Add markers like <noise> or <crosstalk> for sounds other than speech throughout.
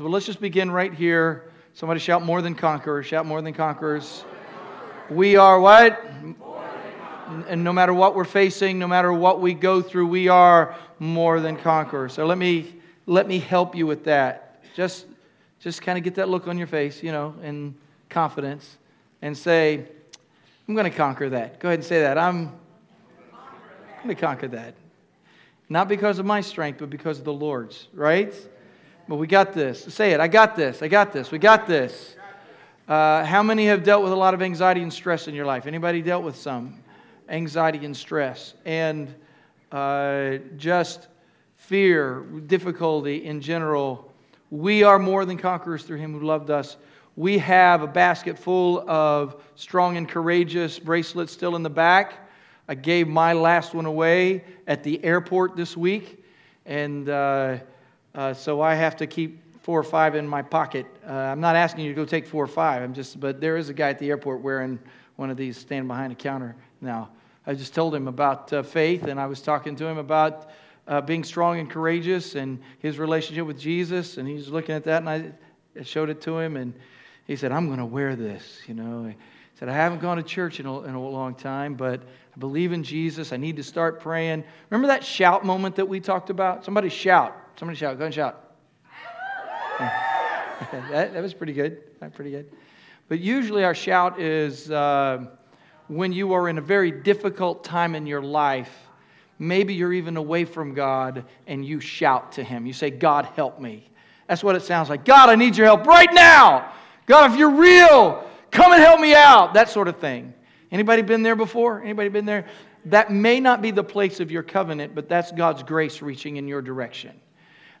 But let's just begin right here. Somebody shout more than conquerors. Shout more than conquerors. We are what? And no matter what we're facing, no matter what we go through, we are more than conquerors. So let me let me help you with that. Just just kind of get that look on your face, you know, in confidence and say, I'm going to conquer that. Go ahead and say that. I'm going to conquer that. Not because of my strength, but because of the Lord's, right? But we got this. Say it. I got this. I got this. We got this. Uh, how many have dealt with a lot of anxiety and stress in your life? Anybody dealt with some anxiety and stress and uh, just fear, difficulty in general? We are more than conquerors through Him who loved us. We have a basket full of strong and courageous bracelets still in the back. I gave my last one away at the airport this week, and uh, uh, so I have to keep four or five in my pocket. Uh, I'm not asking you to go take four or five. I'm just, but there is a guy at the airport wearing one of these, standing behind a counter now. I just told him about uh, faith, and I was talking to him about uh, being strong and courageous and his relationship with Jesus, and he's looking at that, and I showed it to him, and he said, "I'm going to wear this," you know. He said, "I haven't gone to church in a, in a long time, but I believe in Jesus. I need to start praying." Remember that shout moment that we talked about? Somebody shout. Somebody shout. Go and shout. <laughs> that, that, was pretty good. Pretty good. But usually our shout is uh, when you are in a very difficult time in your life. Maybe you're even away from God and you shout to Him. You say, God, help me. That's what it sounds like. God, I need your help right now. God, if you're real, come and help me out. That sort of thing. Anybody been there before? Anybody been there? That may not be the place of your covenant, but that's God's grace reaching in your direction.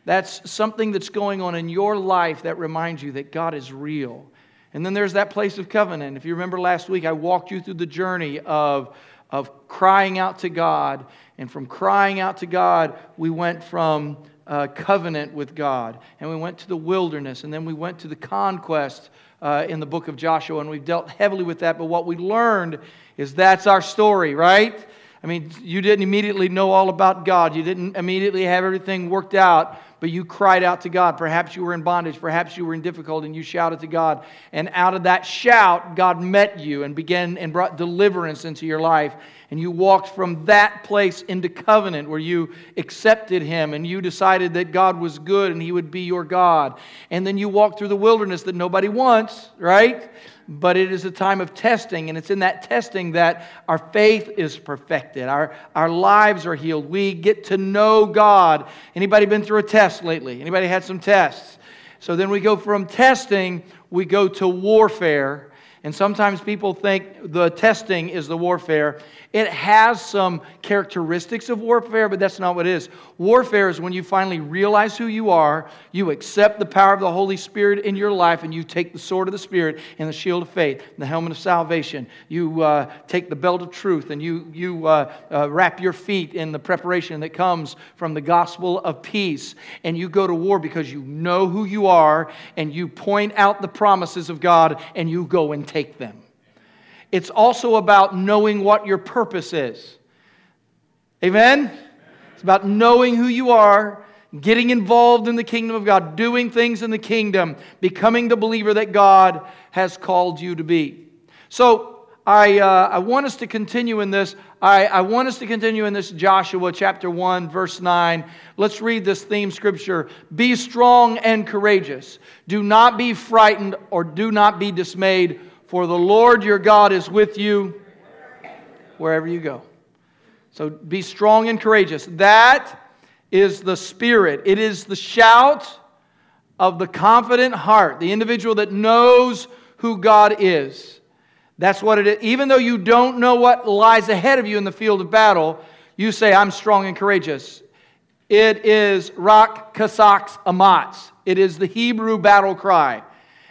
That's something that's going on in your life that reminds you that God is real. And then there's that place of covenant. If you remember last week, I walked you through the journey of, of crying out to God. And from crying out to God, we went from uh, covenant with God. And we went to the wilderness. And then we went to the conquest uh, in the book of Joshua. And we've dealt heavily with that. But what we learned is that's our story, right? I mean, you didn't immediately know all about God. You didn't immediately have everything worked out but you cried out to God. Perhaps you were in bondage, perhaps you were in difficulty, and you shouted to God. And out of that shout, God met you and began and brought deliverance into your life. And you walked from that place into covenant where you accepted Him and you decided that God was good and He would be your God. And then you walked through the wilderness that nobody wants, right? But it is a time of testing and it's in that testing that our faith is perfected. Our, our lives are healed. We get to know god. Anybody been through a test lately? Anybody had some tests? So then we go from testing we go to warfare. And sometimes people think the testing is the warfare it has some characteristics of warfare, but that's not what it is. Warfare is when you finally realize who you are, you accept the power of the Holy Spirit in your life, and you take the sword of the Spirit and the shield of faith, the helmet of salvation. You uh, take the belt of truth, and you, you uh, uh, wrap your feet in the preparation that comes from the gospel of peace. And you go to war because you know who you are, and you point out the promises of God, and you go and take them. It's also about knowing what your purpose is. Amen? It's about knowing who you are, getting involved in the kingdom of God, doing things in the kingdom, becoming the believer that God has called you to be. So, I, uh, I want us to continue in this. I, I want us to continue in this Joshua chapter 1, verse 9. Let's read this theme scripture. Be strong and courageous. Do not be frightened or do not be dismayed for the Lord your God is with you wherever you go. So be strong and courageous. That is the spirit, it is the shout of the confident heart, the individual that knows who God is. That's what it is. Even though you don't know what lies ahead of you in the field of battle, you say, I'm strong and courageous. It is Rak Kasaks Amatz. It is the Hebrew battle cry.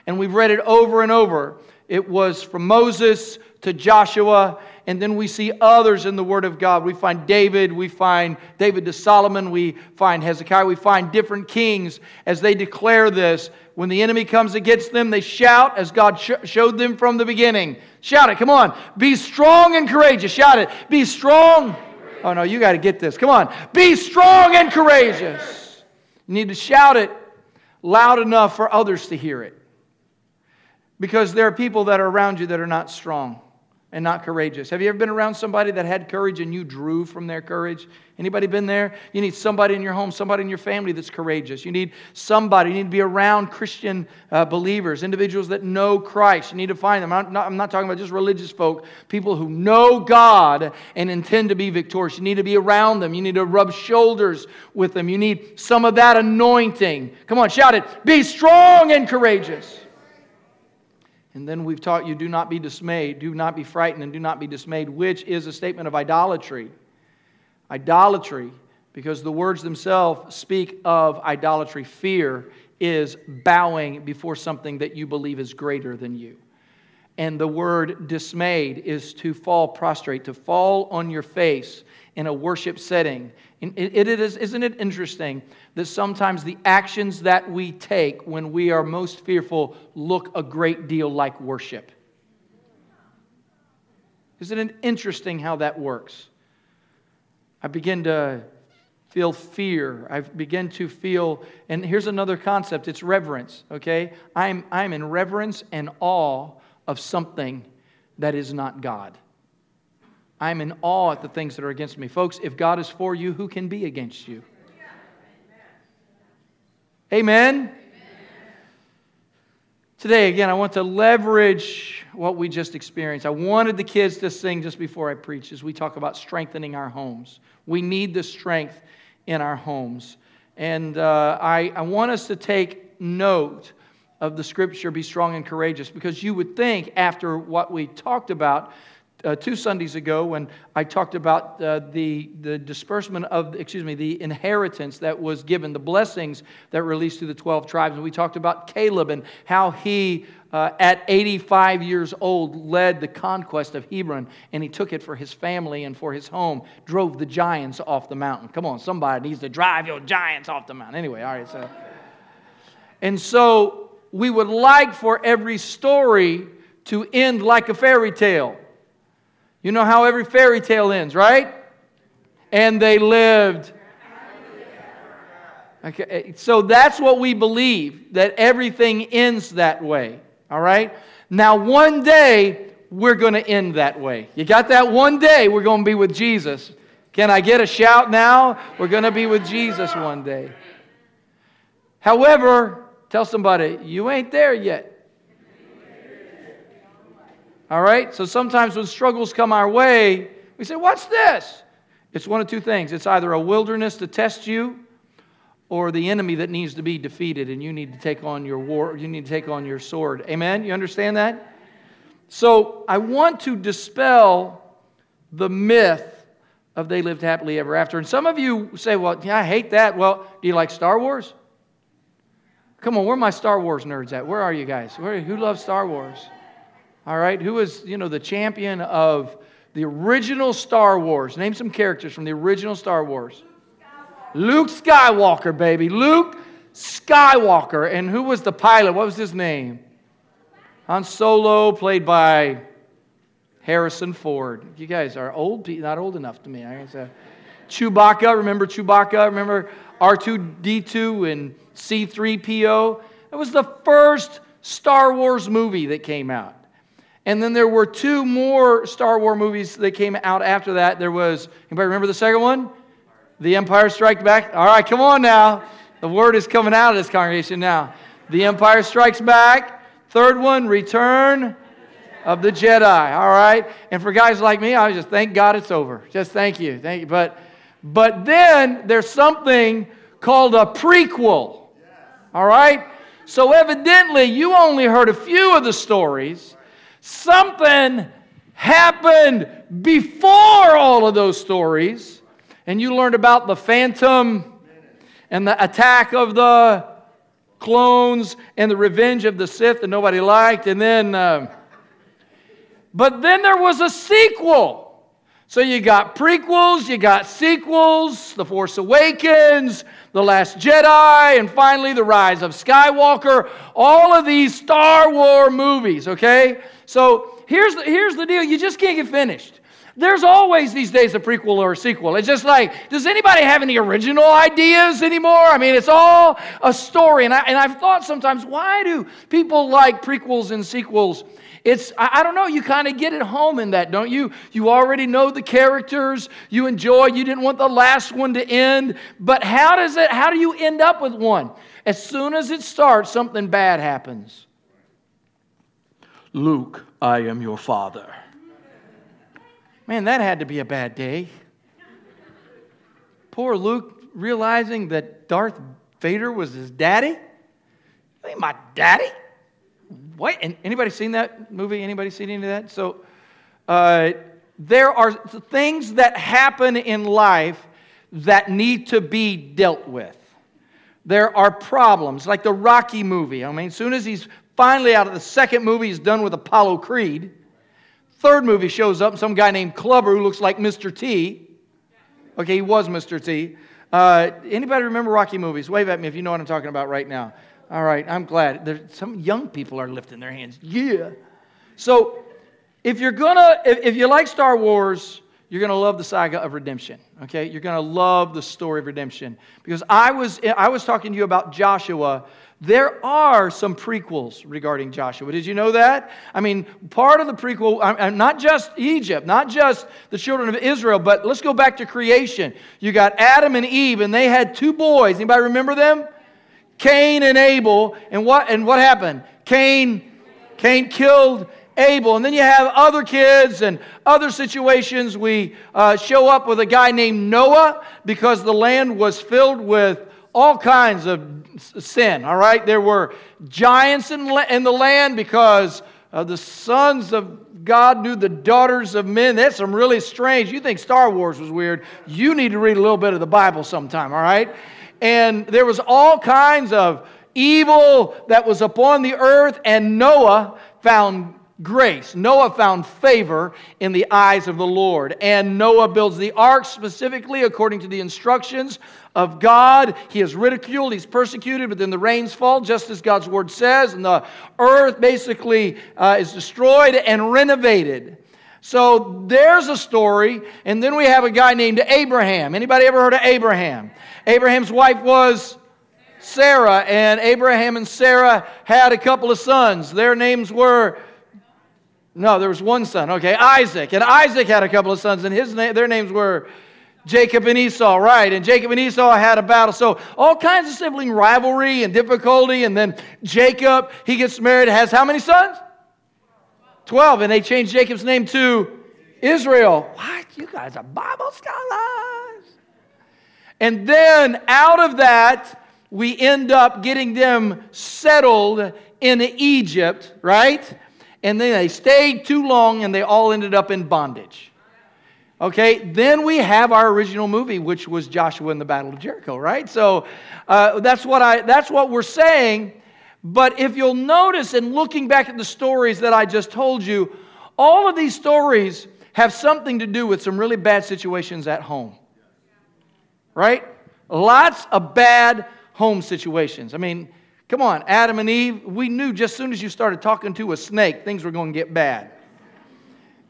And we've read it over and over. It was from Moses to Joshua, and then we see others in the Word of God. We find David, we find David to Solomon, we find Hezekiah, we find different kings as they declare this. When the enemy comes against them, they shout as God sh- showed them from the beginning. Shout it, come on. Be strong and courageous. Shout it. Be strong. Oh no, you got to get this. Come on. Be strong and courageous. You need to shout it loud enough for others to hear it. Because there are people that are around you that are not strong and not courageous. Have you ever been around somebody that had courage and you drew from their courage? Anybody been there? You need somebody in your home, somebody in your family that's courageous. You need somebody. You need to be around Christian uh, believers, individuals that know Christ. You need to find them. I'm not, I'm not talking about just religious folk, people who know God and intend to be victorious. You need to be around them. You need to rub shoulders with them. You need some of that anointing. Come on, shout it. Be strong and courageous. And then we've taught you do not be dismayed, do not be frightened, and do not be dismayed, which is a statement of idolatry. Idolatry, because the words themselves speak of idolatry. Fear is bowing before something that you believe is greater than you. And the word dismayed is to fall prostrate, to fall on your face in a worship setting. It is, isn't it interesting that sometimes the actions that we take when we are most fearful look a great deal like worship? Isn't it interesting how that works? I begin to feel fear. I begin to feel, and here's another concept it's reverence, okay? I'm, I'm in reverence and awe of something that is not God. I'm in awe at the things that are against me. Folks, if God is for you, who can be against you? Amen? Today, again, I want to leverage what we just experienced. I wanted the kids to sing just before I preach as we talk about strengthening our homes. We need the strength in our homes. And uh, I, I want us to take note of the scripture, be strong and courageous, because you would think after what we talked about uh, two Sundays ago when I talked about uh, the, the disbursement of, excuse me, the inheritance that was given, the blessings that released to the 12 tribes. And we talked about Caleb and how he, uh, at 85 years old, led the conquest of Hebron and he took it for his family and for his home, drove the giants off the mountain. Come on, somebody needs to drive your giants off the mountain. Anyway, all right, so. And so we would like for every story to end like a fairy tale. You know how every fairy tale ends, right? And they lived. Okay, eh, so that's what we believe, that everything ends that way. All right? Now, one day, we're going to end that way. You got that? One day, we're going to be with Jesus. Can I get a shout now? We're going to be with Jesus one day. However, tell somebody, you ain't there yet. All right? So sometimes when struggles come our way, we say, What's this? It's one of two things. It's either a wilderness to test you or the enemy that needs to be defeated and you need to take on your war you need to take on your sword. Amen? You understand that? So i want to dispel the myth of they lived happily ever after. And some of you say well yeah, i hate that. Well do you like star wars? Come on where are my star wars nerds at? Where are you guys? Where, who loves star wars all right, who was, you know, the champion of the original Star Wars? Name some characters from the original Star Wars. Luke Skywalker, baby. Luke Skywalker. And who was the pilot? What was his name? Han Solo, played by Harrison Ford. You guys are old, not old enough to me. I guess. Uh, Chewbacca, remember Chewbacca? Remember R2D2 and C3PO? It was the first Star Wars movie that came out. And then there were two more Star Wars movies that came out after that. There was, anybody remember the second one? The Empire Strikes Back. All right, come on now. The word is coming out of this congregation now. The Empire Strikes Back. Third one, Return of the Jedi. All right. And for guys like me, I just thank God it's over. Just thank you. Thank you. But but then there's something called a prequel. All right? So evidently you only heard a few of the stories Something happened before all of those stories, and you learned about the phantom and the attack of the clones and the revenge of the Sith that nobody liked, and then, uh, but then there was a sequel. So you got prequels, you got sequels, The Force Awakens, The Last Jedi, and finally The Rise of Skywalker. All of these Star Wars movies, okay? So here's the, here's the deal you just can't get finished. There's always these days a prequel or a sequel. It's just like, does anybody have any original ideas anymore? I mean, it's all a story. And, I, and I've thought sometimes, why do people like prequels and sequels? It's, I, I don't know, you kind of get at home in that, don't you? You already know the characters, you enjoy, you didn't want the last one to end. But how does it, how do you end up with one? As soon as it starts, something bad happens. Luke, I am your father. Man, that had to be a bad day. Poor Luke realizing that Darth Vader was his daddy. Ain't my daddy. What? Anybody seen that movie? Anybody seen any of that? So, uh, there are things that happen in life that need to be dealt with. There are problems, like the Rocky movie. I mean, as soon as he's finally out of the second movie, he's done with Apollo Creed. Third movie shows up, some guy named Clubber who looks like Mr. T. Okay, he was Mr. T. Uh, anybody remember Rocky movies? Wave at me if you know what I'm talking about right now. All right, I'm glad. Some young people are lifting their hands. Yeah. So, if you're gonna, if, if you like Star Wars, you're gonna love the saga of redemption. Okay, you're gonna love the story of redemption because I was I was talking to you about Joshua there are some prequels regarding Joshua. Did you know that? I mean, part of the prequel, not just Egypt, not just the children of Israel, but let's go back to creation. You got Adam and Eve, and they had two boys. Anybody remember them? Cain and Abel. And what, and what happened? Cain, Cain killed Abel. And then you have other kids and other situations. We uh, show up with a guy named Noah because the land was filled with all kinds of sin, all right? There were giants in, in the land because uh, the sons of God knew the daughters of men. That's some really strange. You think Star Wars was weird. You need to read a little bit of the Bible sometime, all right? And there was all kinds of evil that was upon the earth, and Noah found grace. Noah found favor in the eyes of the Lord. And Noah builds the ark specifically according to the instructions of God. He is ridiculed, he's persecuted, but then the rains fall, just as God's word says, and the earth basically uh, is destroyed and renovated. So there's a story, and then we have a guy named Abraham. Anybody ever heard of Abraham? Abraham's wife was Sarah, and Abraham and Sarah had a couple of sons. Their names were no, there was one son. Okay, Isaac. And Isaac had a couple of sons, and his na- their names were Jacob and Esau, right? And Jacob and Esau had a battle. So all kinds of sibling rivalry and difficulty. And then Jacob, he gets married, has how many sons? Twelve. And they changed Jacob's name to Israel. What? You guys are Bible scholars. And then out of that, we end up getting them settled in Egypt, right? And then they stayed too long and they all ended up in bondage. Okay, then we have our original movie, which was Joshua and the Battle of Jericho, right? So uh, that's, what I, that's what we're saying. But if you'll notice in looking back at the stories that I just told you, all of these stories have something to do with some really bad situations at home. Right? Lots of bad home situations. I mean, Come on, Adam and Eve, we knew just as soon as you started talking to a snake, things were going to get bad.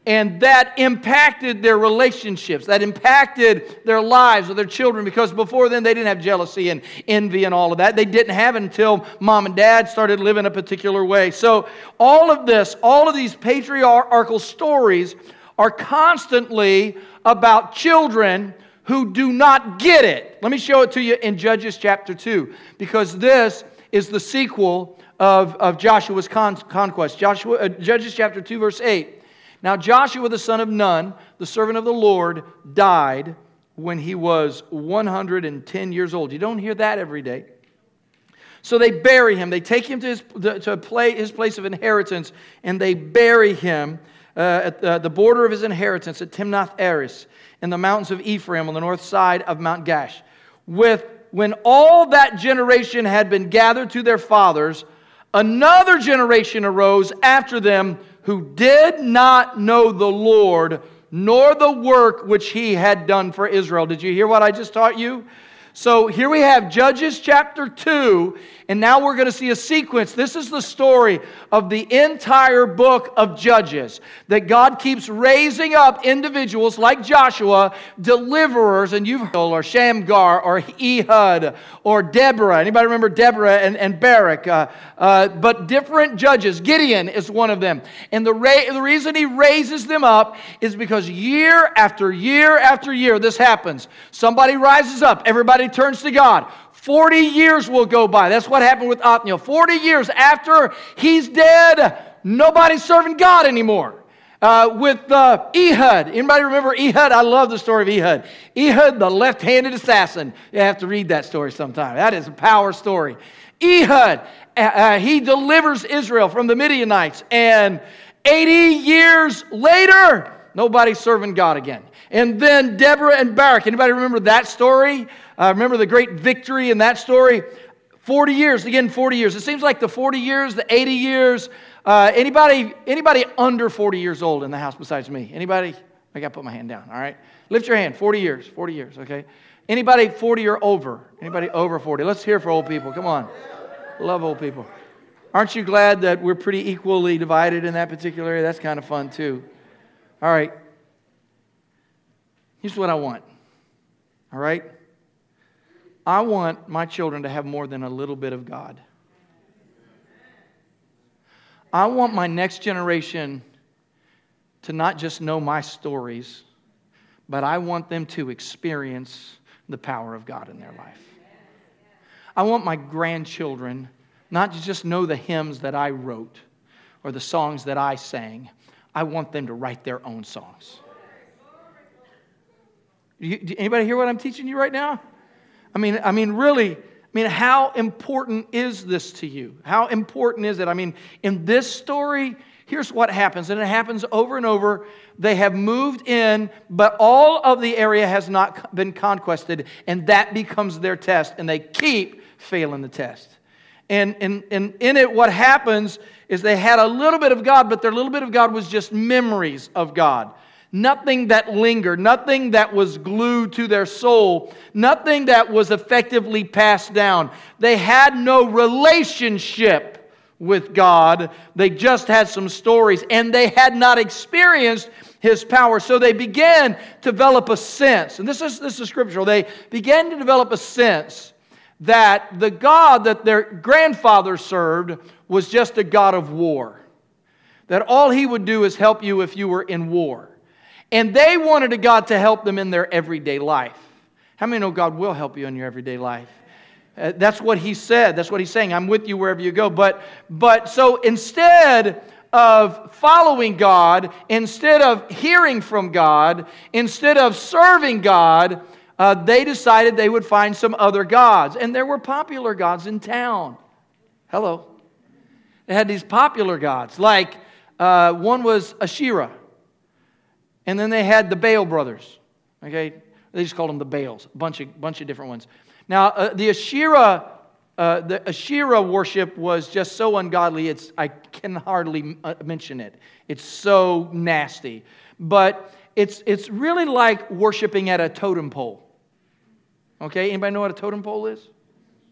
And that impacted their relationships, that impacted their lives with their children because before then they didn't have jealousy and envy and all of that. They didn't have it until mom and dad started living a particular way. So, all of this, all of these patriarchal stories are constantly about children who do not get it. Let me show it to you in Judges chapter 2 because this is the sequel of, of Joshua's con- conquest. Joshua, uh, Judges chapter 2, verse 8. Now, Joshua, the son of Nun, the servant of the Lord, died when he was 110 years old. You don't hear that every day. So they bury him. They take him to his, to play, his place of inheritance, and they bury him uh, at the, the, border of his inheritance at Timnath Heres in the mountains of Ephraim on the north side of Mount Gaash, with when all that generation had been gathered to their fathers, another generation arose after them who did not know the Lord nor the work which he had done for Israel. Did you hear what I just taught you? So here we have Judges chapter 2, and now we're going to see a sequence. This is the story of the entire book of Judges. That God keeps raising up individuals like Joshua, deliverers, and you've heard, or Shamgar, or Ehud, or Deborah. Anybody remember Deborah and, and Barak? Uh, uh, but different judges. Gideon is one of them. And the, ra- the reason he raises them up is because year after year after year this happens. Somebody rises up, everybody turns to God. 40 years will go by. That's what happened with Othniel. 40 years after he's dead, nobody's serving God anymore. Uh, with uh, Ehud. Anybody remember Ehud? I love the story of Ehud. Ehud, the left handed assassin. You have to read that story sometime. That is a power story. Ehud, uh, uh he delivers Israel from the Midianites, and 80 years later, nobody's serving God again. And then Deborah and Barak. Anybody remember that story? Uh, remember the great victory in that story? 40 years, again, 40 years. It seems like the 40 years, the 80 years. Uh, anybody, anybody under 40 years old in the house besides me? Anybody? I got to put my hand down, all right? Lift your hand. 40 years, 40 years, okay? Anybody 40 or over? Anybody over 40? Let's hear for old people. Come on. Love old people. Aren't you glad that we're pretty equally divided in that particular area? That's kind of fun, too. All right. Here's what I want. All right? I want my children to have more than a little bit of God. I want my next generation to not just know my stories, but I want them to experience the power of God in their life. I want my grandchildren not to just know the hymns that I wrote or the songs that I sang, I want them to write their own songs. You, anybody hear what I'm teaching you right now? I mean, I mean, really, I mean, how important is this to you? How important is it? I mean, in this story, here's what happens, and it happens over and over. They have moved in, but all of the area has not been conquested, and that becomes their test, and they keep failing the test. And, and, and in it, what happens is they had a little bit of God, but their little bit of God was just memories of God nothing that lingered, nothing that was glued to their soul, nothing that was effectively passed down. They had no relationship with God, they just had some stories, and they had not experienced his power. So they began to develop a sense, and this is, this is scriptural, they began to develop a sense that the God that their grandfather served was just a God of war. That all he would do is help you if you were in war. And they wanted a God to help them in their everyday life. How many know God will help you in your everyday life? Uh, that's what he said. That's what he's saying. I'm with you wherever you go. But, but so instead of following God, instead of hearing from God, instead of serving God, uh, they decided they would find some other gods. And there were popular gods in town. Hello. They had these popular gods. Like uh, one was Asherah. And then they had the Baal brothers. Okay? They just called them the Baals, a bunch of, bunch of different ones. Now, uh, the Asherah. Uh, the Asherah worship was just so ungodly, it's, I can hardly uh, mention it. It's so nasty. But it's, it's really like worshiping at a totem pole. Okay, anybody know what a totem pole is?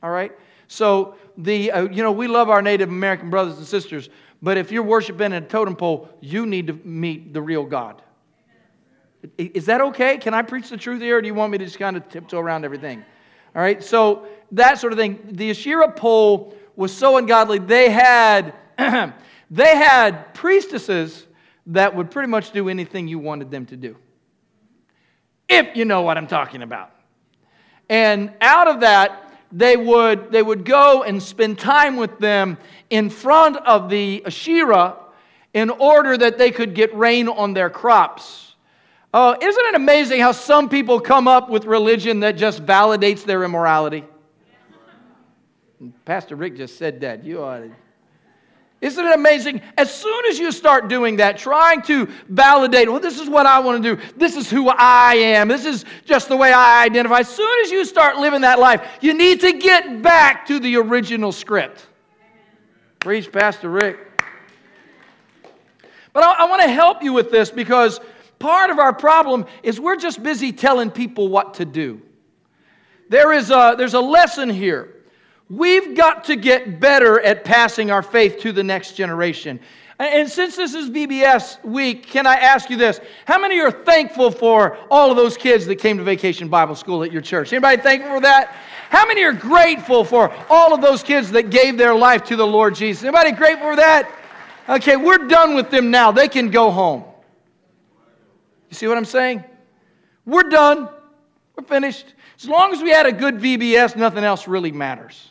All right. So the uh, you know we love our Native American brothers and sisters, but if you're worshiping at a totem pole, you need to meet the real God. Is that okay? Can I preach the truth here, or do you want me to just kind of tiptoe around everything? All right, so that sort of thing. The Asherah pole was so ungodly. They had, <clears throat> they had priestesses that would pretty much do anything you wanted them to do. If you know what I'm talking about. And out of that, they would, they would go and spend time with them in front of the Asherah in order that they could get rain on their crops. Oh, isn't it amazing how some people come up with religion that just validates their immorality? Pastor Rick just said that. You ought to. Isn't it amazing? As soon as you start doing that, trying to validate, well, this is what I want to do, this is who I am, this is just the way I identify, as soon as you start living that life, you need to get back to the original script. Preach, Pastor Rick. But I, I want to help you with this because Part of our problem is we're just busy telling people what to do. there is a, there's a lesson here. We've got to get better at passing our faith to the next generation. And since this is VBS week, can I ask you this? How many are thankful for all of those kids that came to Vacation Bible School at your church? Anybody thankful for that? How many are grateful for all of those kids that gave their life to the Lord Jesus? Anybody grateful for that? Okay, we're done with them now. They can go home. You see what I'm saying? We're done. We're finished. As long as we had a good VBS, nothing else really matters.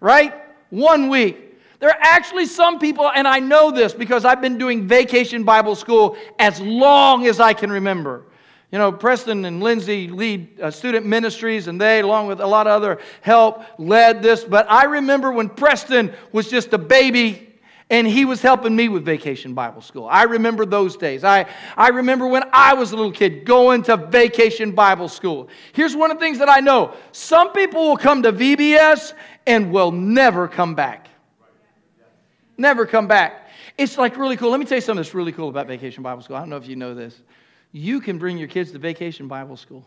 Right? One week. There are actually some people, and I know this because I've been doing vacation Bible school as long as I can remember. You know, Preston and Lindsay lead uh, student ministries, and they, along with a lot of other help, led this. But I remember when Preston was just a baby and he was helping me with vacation Bible school. I remember those days. I, I remember when I was a little kid going to vacation Bible school. Here's one of the things that I know some people will come to VBS and will never come back. Never come back. It's like really cool. Let me tell you something that's really cool about vacation Bible school. I don't know if you know this. You can bring your kids to vacation Bible school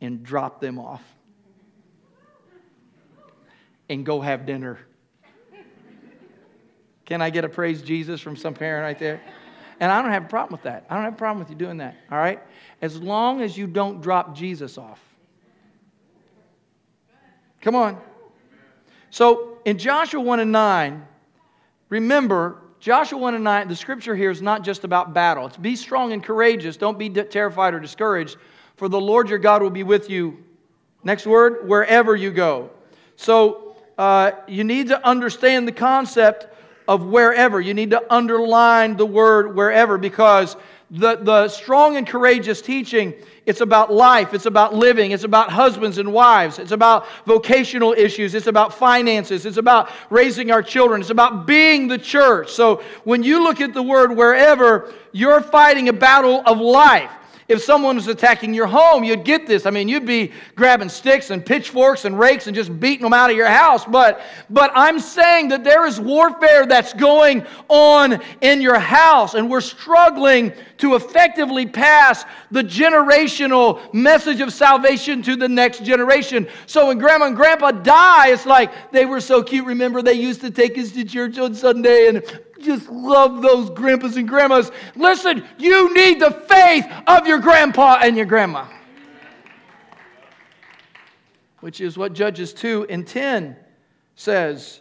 and drop them off and go have dinner can I get a praise Jesus from some parent right there? And I don't have a problem with that. I don't have a problem with you doing that, all right? As long as you don't drop Jesus off. Come on. So in Joshua 1 and 9, remember, Joshua 1 and 9, the scripture here is not just about battle. It's be strong and courageous. Don't be terrified or discouraged, for the Lord your God will be with you. Next word, wherever you go. So uh, you need to understand the concept of wherever. You need to underline the word wherever because the, the strong and courageous teaching, it's about life, it's about living, it's about husbands and wives, it's about vocational issues, it's about finances, it's about raising our children, it's about being the church. So when you look at the word wherever, you're fighting a battle of life. If someone was attacking your home, you'd get this. I mean, you'd be grabbing sticks and pitchforks and rakes and just beating them out of your house. But, but I'm saying that there is warfare that's going on in your house, and we're struggling to effectively pass the generational message of salvation to the next generation. So when grandma and grandpa die, it's like they were so cute. Remember, they used to take us to church on Sunday and just love those grandpas and grandmas. Listen, you need the faith of your grandpa and your grandma. Which is what Judges 2 and 10 says.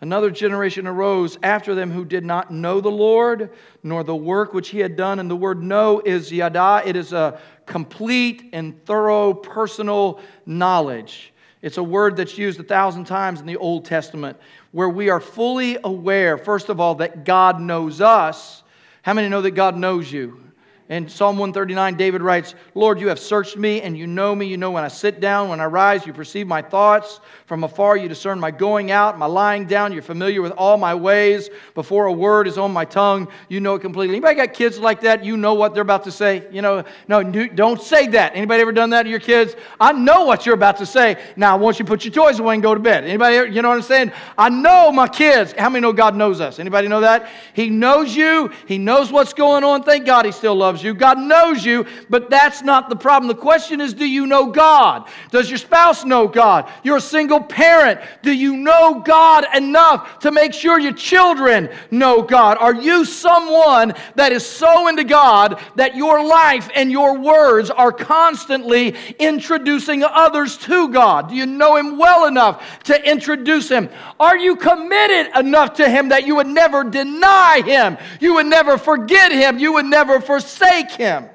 Another generation arose after them who did not know the Lord, nor the work which he had done. And the word know is yada. It is a complete and thorough personal knowledge. It's a word that's used a thousand times in the Old Testament where we are fully aware, first of all, that God knows us. How many know that God knows you? In Psalm 139, David writes, Lord, you have searched me and you know me. You know when I sit down, when I rise, you perceive my thoughts. From afar, you discern my going out, my lying down. You're familiar with all my ways. Before a word is on my tongue, you know it completely. Anybody got kids like that? You know what they're about to say? You know, no, don't say that. Anybody ever done that to your kids? I know what you're about to say. Now, I want you to put your toys away and go to bed. Anybody, you know what I'm saying? I know my kids. How many know God knows us? Anybody know that? He knows you. He knows what's going on. Thank God he still loves you. God knows you, but that's not the problem. The question is do you know God? Does your spouse know God? You're a single parent. Do you know God enough to make sure your children know God? Are you someone that is so into God that your life and your words are constantly introducing others to God? Do you know Him well enough to introduce Him? Are you committed enough to Him that you would never deny Him? You would never forget Him? You would never forsake forsake him.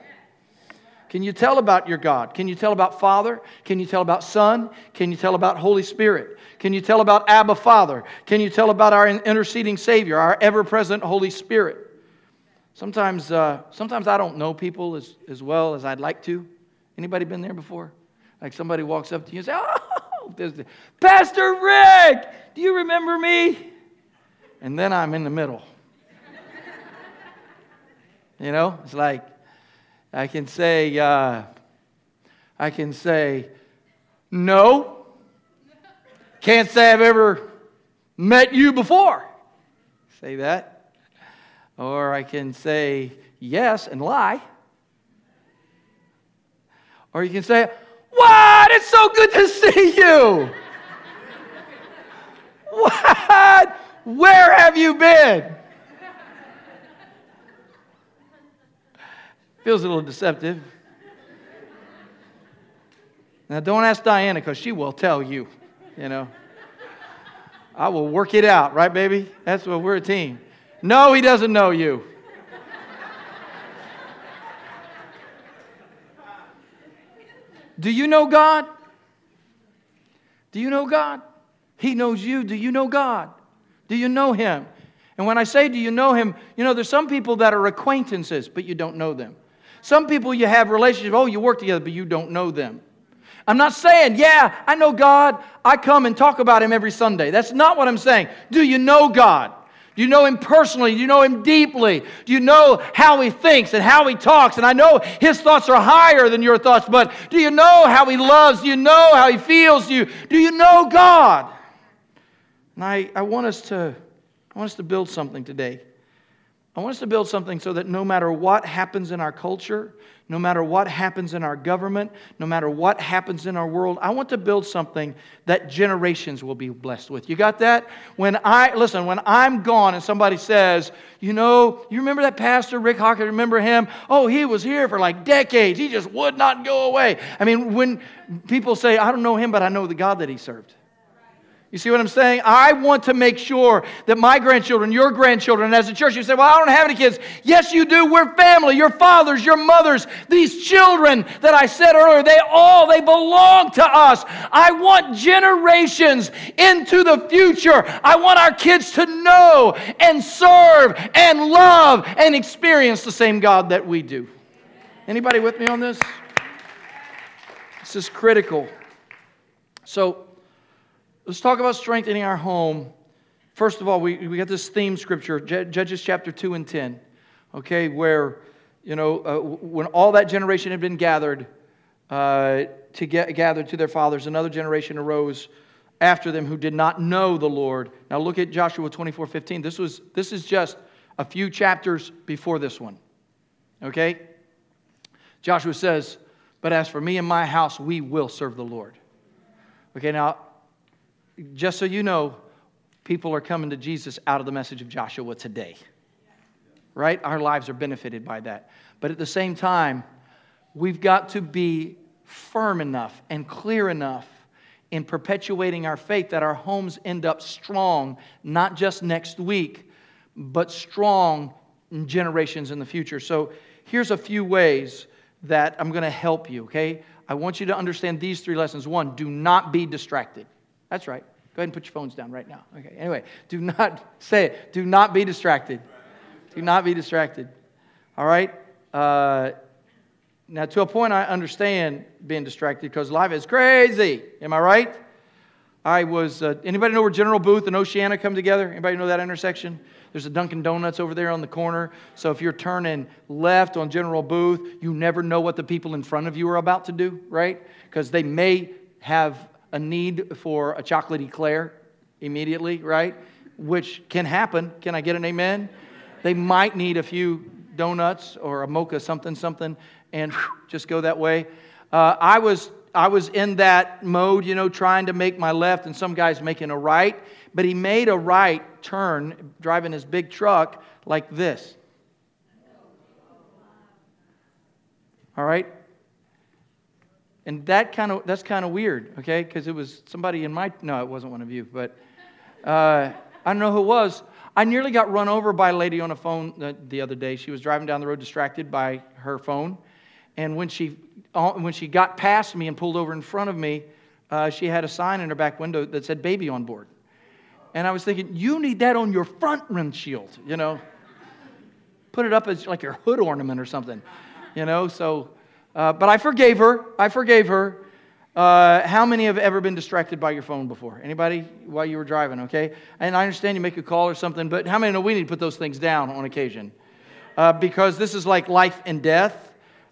Can you tell about your God? Can you tell about Father? Can you tell about Son? Can you tell about Holy Spirit? Can you tell about Abba Father? Can you tell about our interceding Savior, our ever present Holy Spirit? Sometimes, uh, sometimes I don't know people as, as well as I'd like to. Anybody been there before? Like somebody walks up to you and says, Oh, <laughs> Pastor Rick, do you remember me? And then I'm in the middle. You know, it's like I can say, uh, I can say, no. Can't say I've ever met you before. Say that. Or I can say yes and lie. Or you can say, What? It's so good to see you. <laughs> What? Where have you been? Feels a little deceptive. Now, don't ask Diana because she will tell you, you know. I will work it out, right, baby? That's what we're a team. No, he doesn't know you. Do you know God? Do you know God? He knows you. Do you know God? Do you know Him? And when I say, do you know Him, you know, there's some people that are acquaintances, but you don't know them. Some people you have relationships, oh, you work together, but you don't know them. I'm not saying, yeah, I know God. I come and talk about Him every Sunday. That's not what I'm saying. Do you know God? Do you know Him personally? Do you know Him deeply? Do you know how He thinks and how He talks? And I know His thoughts are higher than your thoughts, but do you know how He loves? Do you know how He feels you? Do you know God? And I, I, want us to, I want us to build something today. I want us to build something so that no matter what happens in our culture, no matter what happens in our government, no matter what happens in our world, I want to build something that generations will be blessed with. You got that? When I, listen, when I'm gone and somebody says, you know, you remember that pastor, Rick Hawkins, remember him? Oh, he was here for like decades. He just would not go away. I mean, when people say, I don't know him, but I know the God that he served. You see what I'm saying? I want to make sure that my grandchildren, your grandchildren, as a church, you say, Well, I don't have any kids. Yes, you do. We're family. Your fathers, your mothers, these children that I said earlier, they all, they belong to us. I want generations into the future. I want our kids to know and serve and love and experience the same God that we do. Anybody with me on this? This is critical. So, Let's talk about strengthening our home. First of all, we, we got this theme scripture, Judges chapter 2 and 10, okay, where, you know, uh, when all that generation had been gathered, uh, to get gathered to their fathers, another generation arose after them who did not know the Lord. Now look at Joshua 24 15. This, was, this is just a few chapters before this one, okay? Joshua says, But as for me and my house, we will serve the Lord. Okay, now just so you know, people are coming to Jesus out of the message of Joshua today. Right? Our lives are benefited by that. But at the same time, we've got to be firm enough and clear enough in perpetuating our faith that our homes end up strong, not just next week, but strong in generations in the future. So here's a few ways that I'm going to help you, okay? I want you to understand these three lessons. One, do not be distracted. That's right. Go ahead and put your phones down right now. Okay, anyway, do not <laughs> say it. Do not be distracted. Do not be distracted. All right? Uh, now, to a point, I understand being distracted because life is crazy. Am I right? I was, uh, anybody know where General Booth and Oceana come together? Anybody know that intersection? There's a Dunkin' Donuts over there on the corner. So if you're turning left on General Booth, you never know what the people in front of you are about to do, right? Because they may have a need for a chocolate eclair immediately, right? Which can happen. Can I get an amen? They might need a few donuts or a mocha something something and just go that way. Uh, I was I was in that mode, you know, trying to make my left, and some guy's making a right. But he made a right turn, driving his big truck like this. All right? And that kind of that's kind of weird, okay? Because it was somebody in my no, it wasn't one of you, but uh, I don't know who it was. I nearly got run over by a lady on a phone the, the other day. She was driving down the road distracted by her phone, and when she when she got past me and pulled over in front of me, uh, she had a sign in her back window that said "baby on board," and I was thinking, you need that on your front windshield, you know. Put it up as like your hood ornament or something, you know. So uh, but I forgave her. I forgave her. Uh, how many have ever been distracted by your phone before? Anybody while you were driving, okay? And I understand you make a call or something, but how many know we need to put those things down on occasion? Uh, because this is like life and death.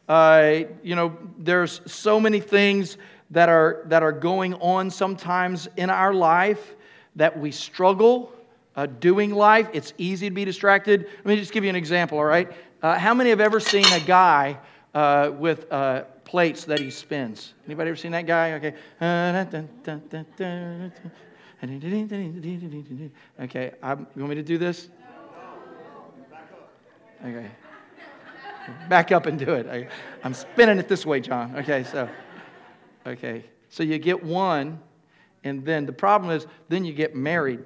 Uh, you know, there's so many things that are, that are going on sometimes in our life that we struggle uh, doing life. It's easy to be distracted. Let me just give you an example, all right? Uh, how many have ever seen a guy uh, with uh, plates that he spins. Anybody ever seen that guy? Okay. Okay, I'm, you want me to do this? Okay. Back up and do it. I, I'm spinning it this way, John. Okay, so, okay. So you get one, and then the problem is, then you get married,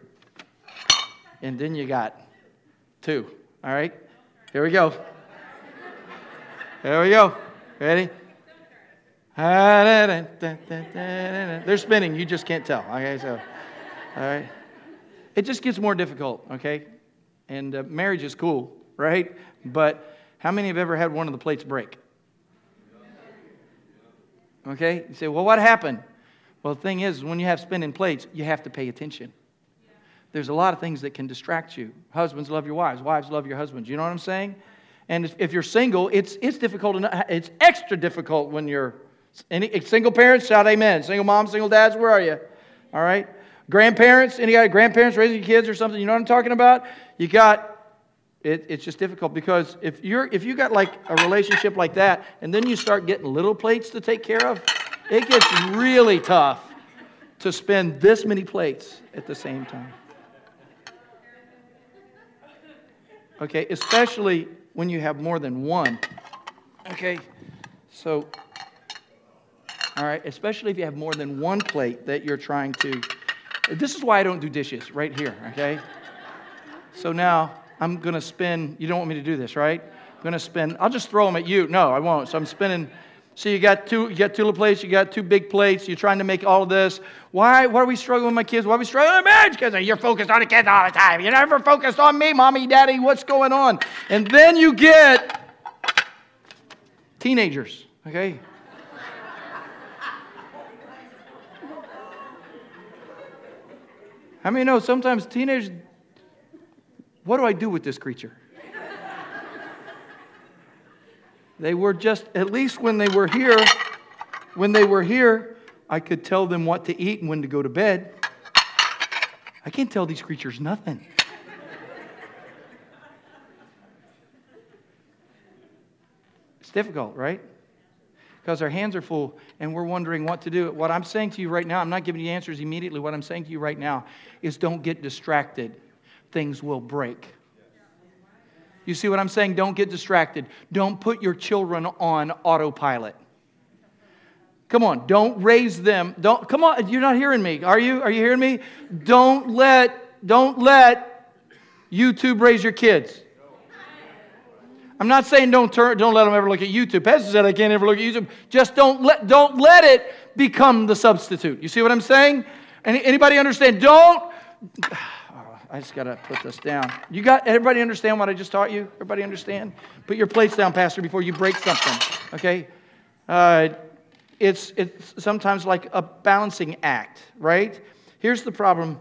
and then you got two. All right? Here we go. There we go. Ready? They're spinning. You just can't tell. Okay, so, all right. It just gets more difficult, okay? And uh, marriage is cool, right? But how many have ever had one of the plates break? Okay? You say, well, what happened? Well, the thing is, when you have spinning plates, you have to pay attention. There's a lot of things that can distract you. Husbands love your wives, wives love your husbands. You know what I'm saying? And if you're single, it's, it's difficult. Enough, it's extra difficult when you're any single parents. Shout amen. Single moms, single dads, where are you? All right. Grandparents, any grandparents raising kids or something? You know what I'm talking about? You got it, it's just difficult because if you're if you got like a relationship like that and then you start getting little plates to take care of, it gets really tough to spend this many plates at the same time. Okay, especially when you have more than one. Okay, so, all right, especially if you have more than one plate that you're trying to. This is why I don't do dishes right here, okay? So now I'm going to spin. You don't want me to do this, right? I'm going to spin. I'll just throw them at you. No, I won't. So I'm spinning. So you got two, you got two little plates, you got two big plates, you're trying to make all of this. Why, why are we struggling with my kids? Why are we struggling with marriage? Because you're focused on the kids all the time. You're never focused on me, mommy, daddy, what's going on? And then you get teenagers, okay? How many know sometimes teenagers what do I do with this creature? They were just, at least when they were here, when they were here, I could tell them what to eat and when to go to bed. I can't tell these creatures nothing. It's difficult, right? Because our hands are full and we're wondering what to do. What I'm saying to you right now, I'm not giving you answers immediately. What I'm saying to you right now is don't get distracted things will break. You see what I'm saying? Don't get distracted. Don't put your children on autopilot. Come on, don't raise them. Don't come on, you're not hearing me. Are you? Are you hearing me? Don't let don't let YouTube raise your kids. I'm not saying don't turn, don't let them ever look at YouTube. Pastor said I can't ever look at YouTube. Just don't let don't let it become the substitute. You see what I'm saying? Any, anybody understand? Don't I just got to put this down. You got everybody understand what I just taught you? Everybody understand? Put your plates down, Pastor, before you break something. Okay? Uh, it's, it's sometimes like a balancing act, right? Here's the problem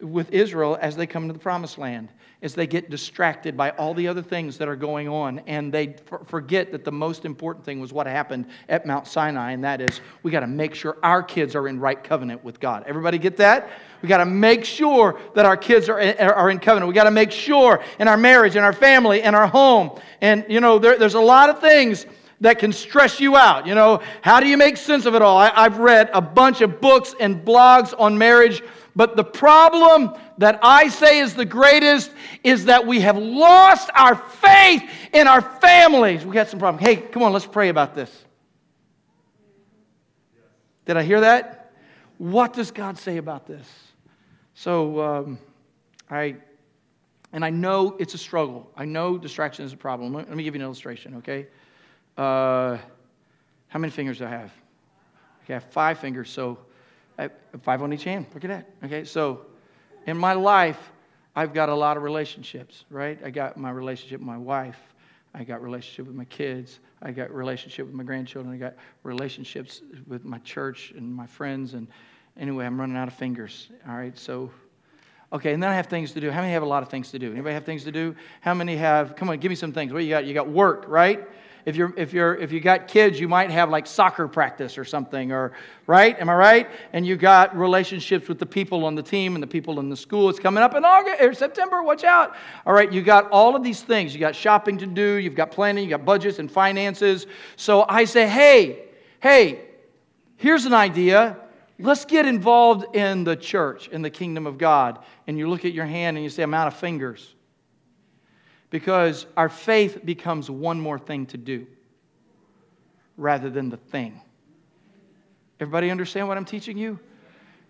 with Israel as they come to the promised land is they get distracted by all the other things that are going on and they forget that the most important thing was what happened at Mount Sinai and that is we got to make sure our kids are in right covenant with God. Everybody get that? We got to make sure that our kids are, eh, are in covenant. We got to make sure in our marriage, in our family, in our home. And, you know, there, there's a lot of things that can stress you out. You know, how do you make sense of it all? I, I've read a bunch of books and blogs on marriage, but the problem that I say is the greatest is that we have lost our faith in our families. We got some problems. Hey, come on, let's pray about this. Did I hear that? What does God say about this? So, um, I, and I know it's a struggle. I know distraction is a problem. Let me give you an illustration, okay? Uh, how many fingers do I have? Okay, I have five fingers, so I, five on each hand. Look at that. Okay, so in my life, I've got a lot of relationships, right? I got my relationship with my wife. I got relationship with my kids. I got relationship with my grandchildren. I got relationships with my church and my friends and Anyway, I'm running out of fingers. All right, so, okay, and then I have things to do. How many have a lot of things to do? Anybody have things to do? How many have, come on, give me some things. What you got? You got work, right? If you're if you're if you got kids, you might have like soccer practice or something, or right? Am I right? And you got relationships with the people on the team and the people in the school. It's coming up in August or September. Watch out! All right, you got all of these things. You got shopping to do. You've got planning. You got budgets and finances. So I say, hey, hey, here's an idea. Let's get involved in the church, in the kingdom of God. And you look at your hand and you say, I'm out of fingers because our faith becomes one more thing to do rather than the thing. Everybody understand what I'm teaching you?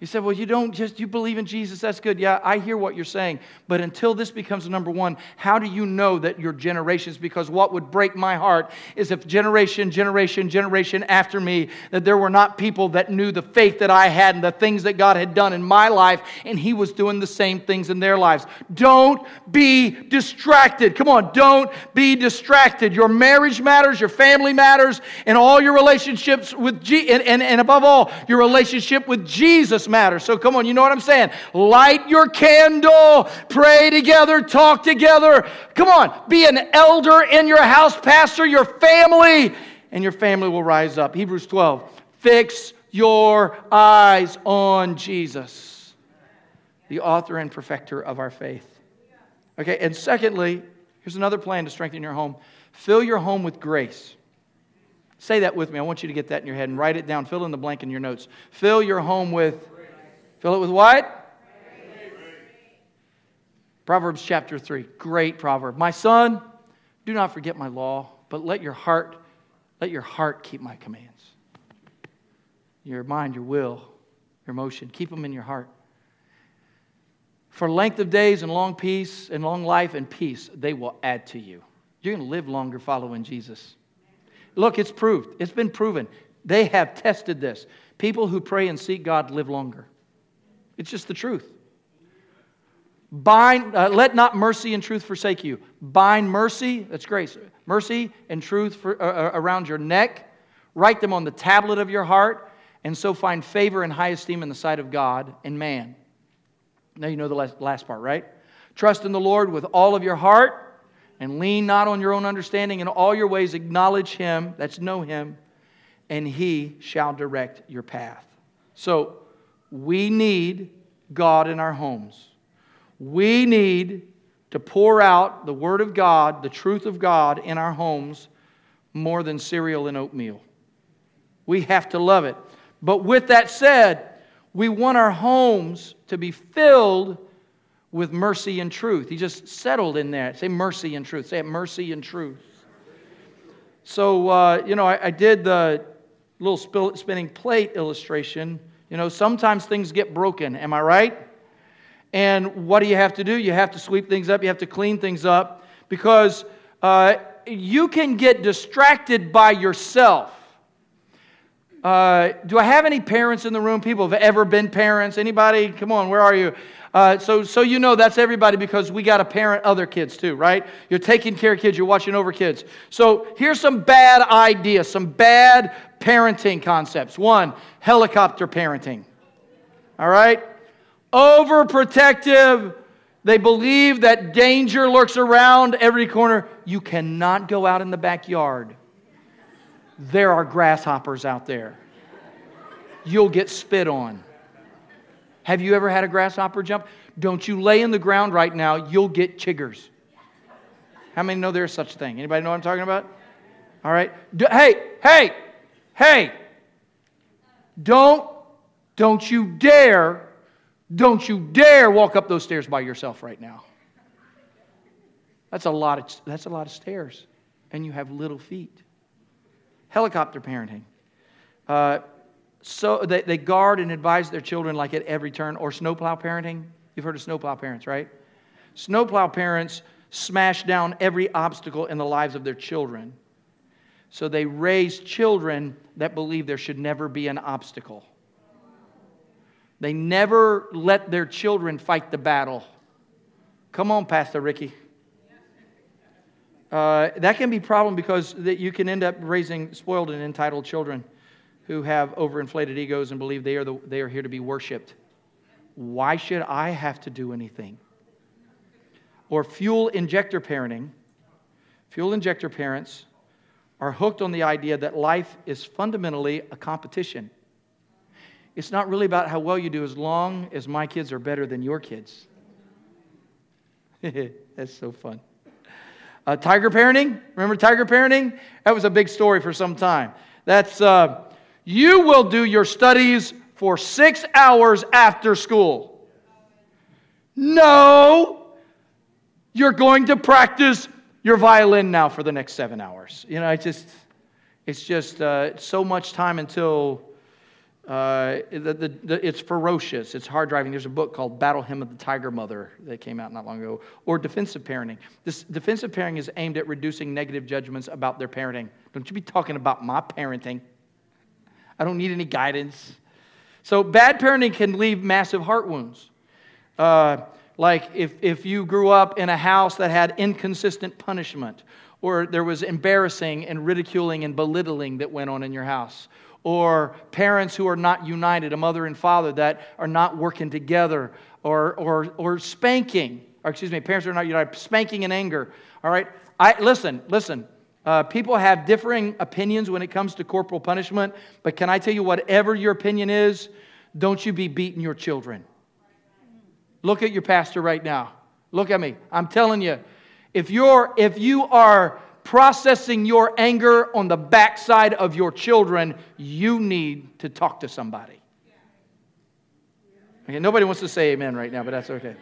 You said, well, you don't just, you believe in Jesus, that's good. Yeah, I hear what you're saying. But until this becomes number one, how do you know that your generations? Because what would break my heart is if generation, generation, generation after me, that there were not people that knew the faith that I had and the things that God had done in my life, and He was doing the same things in their lives. Don't be distracted. Come on, don't be distracted. Your marriage matters, your family matters, and all your relationships with Jesus, and, and, and above all, your relationship with Jesus matter. So come on, you know what I'm saying? Light your candle, pray together, talk together. Come on, be an elder in your house, pastor your family, and your family will rise up. Hebrews 12. Fix your eyes on Jesus, the author and perfecter of our faith. Okay, and secondly, here's another plan to strengthen your home fill your home with grace. Say that with me. I want you to get that in your head and write it down. Fill in the blank in your notes. Fill your home with Fill it with what? Proverbs chapter 3. Great proverb. My son, do not forget my law, but let your heart let your heart keep my commands. Your mind, your will, your emotion, keep them in your heart. For length of days and long peace and long life and peace, they will add to you. You're going to live longer following Jesus. Look, it's proved. It's been proven. They have tested this. People who pray and seek God live longer. It's just the truth. Bind, uh, let not mercy and truth forsake you. Bind mercy, that's grace, mercy and truth for, uh, uh, around your neck. Write them on the tablet of your heart, and so find favor and high esteem in the sight of God and man. Now you know the last, last part, right? Trust in the Lord with all of your heart, and lean not on your own understanding. In all your ways, acknowledge Him, that's know Him, and He shall direct your path. So, we need God in our homes. We need to pour out the Word of God, the truth of God in our homes more than cereal and oatmeal. We have to love it. But with that said, we want our homes to be filled with mercy and truth. He just settled in there. Say mercy and truth. Say mercy and truth. So, uh, you know, I, I, did the little spinning plate illustration you know, sometimes things get broken, am I right? And what do you have to do? You have to sweep things up, you have to clean things up because uh, you can get distracted by yourself. Uh, do I have any parents in the room? People have ever been parents? Anybody? Come on, where are you? Uh, so, so you know that's everybody because we got to parent other kids too, right? You're taking care of kids, you're watching over kids. So here's some bad ideas, some bad parenting concepts. One, helicopter parenting. All right? Overprotective. They believe that danger lurks around every corner. You cannot go out in the backyard. There are grasshoppers out there. You'll get spit on. Have you ever had a grasshopper jump? Don't you lay in the ground right now, you'll get chiggers. How many know there's such a thing? Anybody know what I'm talking about? All right. Do, hey, hey, hey. Don't don't you dare don't you dare walk up those stairs by yourself right now. That's a lot of that's a lot of stairs and you have little feet. Helicopter parenting. Uh, so they, they guard and advise their children like at every turn, or snowplow parenting. You've heard of snowplow parents, right? Snowplow parents smash down every obstacle in the lives of their children. So they raise children that believe there should never be an obstacle. They never let their children fight the battle. Come on, Pastor Ricky. Uh, that can be a problem because that you can end up raising spoiled and entitled children who have overinflated egos and believe they are, the, they are here to be worshiped. Why should I have to do anything? Or fuel injector parenting. Fuel injector parents are hooked on the idea that life is fundamentally a competition. It's not really about how well you do as long as my kids are better than your kids. <laughs> That's so fun. Uh, tiger parenting, remember tiger parenting? That was a big story for some time. That's uh, you will do your studies for six hours after school. No, you're going to practice your violin now for the next seven hours. You know, it's just, it's just uh, so much time until uh, the, the, the, it's ferocious. It's hard driving. There's a book called Battle Hymn of the Tiger Mother that came out not long ago, or defensive parenting. This defensive parenting is aimed at reducing negative judgments about their parenting. Don't you be talking about my parenting. I don't need any guidance. So bad parenting can leave massive heart wounds. Uh, like if, if you grew up in a house that had inconsistent punishment, or there was embarrassing and ridiculing and belittling that went on in your house, or parents who are not united, a mother and father that are not working together, or, or, or spanking, or excuse me, parents who are not united, spanking in anger. All right? I, listen, listen. Uh, people have differing opinions when it comes to corporal punishment, but can I tell you, whatever your opinion is, don't you be beating your children. Look at your pastor right now. Look at me. I'm telling you, if you're if you are processing your anger on the backside of your children, you need to talk to somebody. Okay, nobody wants to say amen right now, but that's okay.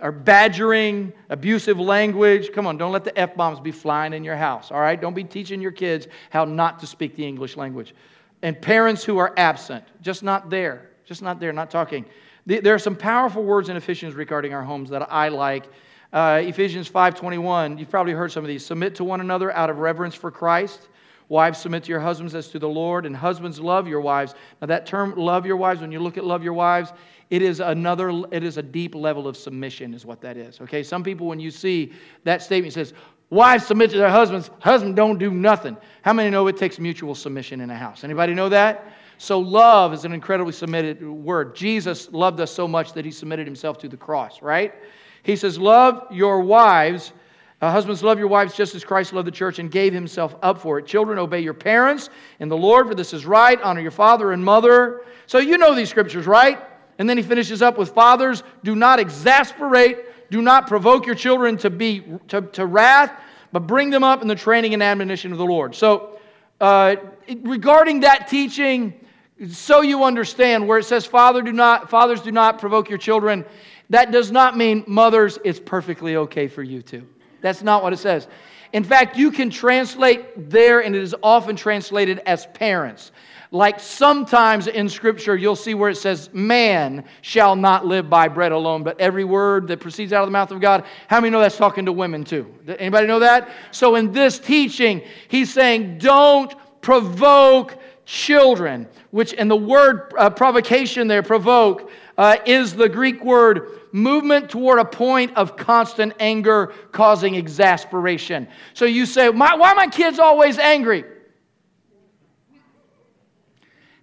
Or badgering, abusive language. Come on, don't let the F bombs be flying in your house, all right? Don't be teaching your kids how not to speak the English language. And parents who are absent, just not there, just not there, not talking. There are some powerful words in Ephesians regarding our homes that I like. Uh, Ephesians 5.21, you've probably heard some of these. Submit to one another out of reverence for Christ. Wives, submit to your husbands as to the Lord, and husbands, love your wives. Now, that term, love your wives, when you look at love your wives, it is another, it is a deep level of submission, is what that is. Okay, some people, when you see that statement, says, Wives submit to their husbands, husbands don't do nothing. How many know it takes mutual submission in a house? Anybody know that? So, love is an incredibly submitted word. Jesus loved us so much that he submitted himself to the cross, right? He says, Love your wives. Uh, husbands, love your wives just as Christ loved the church and gave himself up for it. Children, obey your parents in the Lord, for this is right. Honor your father and mother. So, you know these scriptures, right? And then he finishes up with Fathers, do not exasperate, do not provoke your children to, be, to, to wrath, but bring them up in the training and admonition of the Lord. So, uh, regarding that teaching, so you understand where it says Father do not fathers do not provoke your children that does not mean mothers it's perfectly okay for you to that's not what it says. In fact you can translate there and it is often translated as parents like sometimes in scripture you'll see where it says man shall not live by bread alone but every word that proceeds out of the mouth of god how many know that's talking to women too anybody know that so in this teaching he's saying don't provoke children, which, and the word uh, provocation there, provoke, uh, is the Greek word movement toward a point of constant anger causing exasperation. So you say, why are my kids always angry?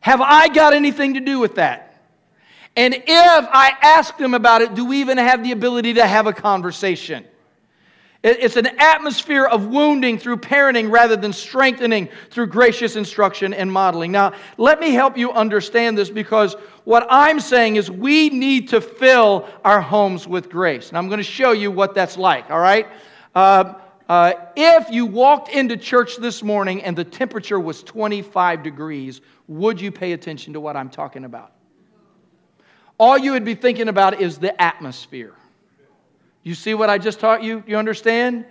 Have I got anything to do with that? And if I ask them about it, do we even have the ability to have a conversation? It's an atmosphere of wounding through parenting rather than strengthening through gracious instruction and modeling. Now, let me help you understand this because what I'm saying is we need to fill our homes with grace. And I'm going to show you what that's like, all right? Uh, uh, if you walked into church this morning and the temperature was 25 degrees, would you pay attention to what I'm talking about? All you would be thinking about is the atmosphere. You see what I just taught you? You understand?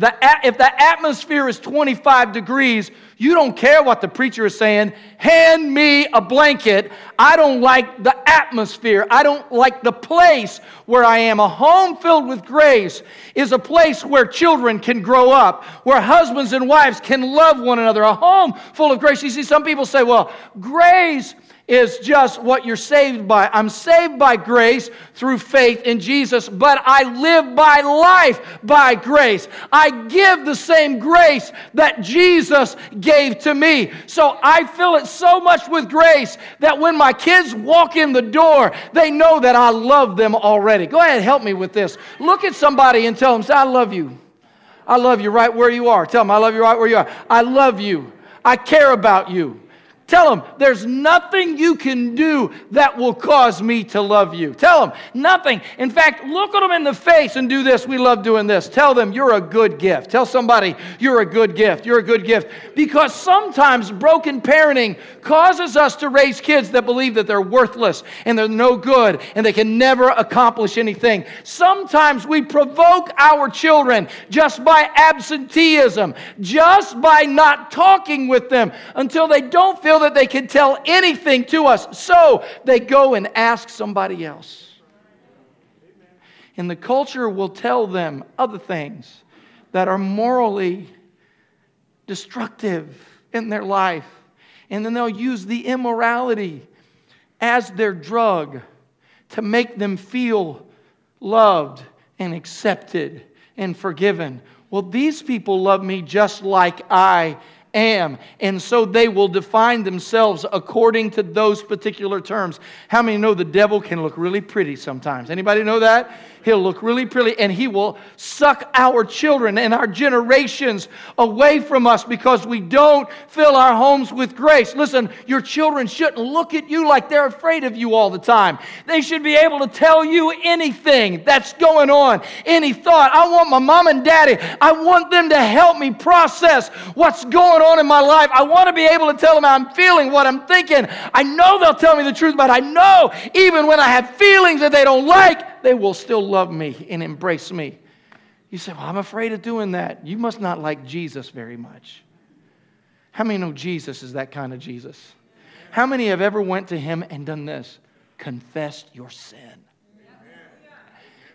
The, if the atmosphere is 25 degrees, you don't care what the preacher is saying. Hand me a blanket. I don't like the atmosphere. I don't like the place where I am. A home filled with grace is a place where children can grow up, where husbands and wives can love one another. A home full of grace. You see, some people say, well, grace is just what you're saved by. I'm saved by grace through faith in Jesus, but I live by life by grace. I give the same grace that Jesus gave to me. So I fill it so much with grace that when my kids walk in the door, they know that I love them already. Go ahead, help me with this. Look at somebody and tell them, I love you. I love you right where you are. Tell them, I love you right where you are. I love you. I care about you. Tell them, there's nothing you can do that will cause me to love you. Tell them, nothing. In fact, look at them in the face and do this. We love doing this. Tell them, you're a good gift. Tell somebody, you're a good gift. You're a good gift. Because sometimes broken parenting causes us to raise kids that believe that they're worthless and they're no good and they can never accomplish anything. Sometimes we provoke our children just by absenteeism, just by not talking with them until they don't feel that they can tell anything to us. So they go and ask somebody else. And the culture will tell them other things that are morally destructive in their life. And then they'll use the immorality as their drug to make them feel loved and accepted and forgiven. Well, these people love me just like I am. And so they will define themselves according to those particular terms. How many know the devil can look really pretty sometimes? Anybody know that? He'll look really pretty and he will suck our children and our generations away from us because we don't fill our homes with grace. Listen, your children shouldn't look at you like they're afraid of you all the time. They should be able to tell you anything that's going on, any thought. I want my mom and daddy, I want them to help me process what's going on in my life. I want to be able to tell them how I'm feeling, what I'm thinking. I know they'll tell me the truth, but I know even when I have feelings that they don't like, they will still love me and embrace me. You say, Well, I'm afraid of doing that. You must not like Jesus very much. How many know Jesus is that kind of Jesus? How many have ever went to him and done this? Confessed your sin.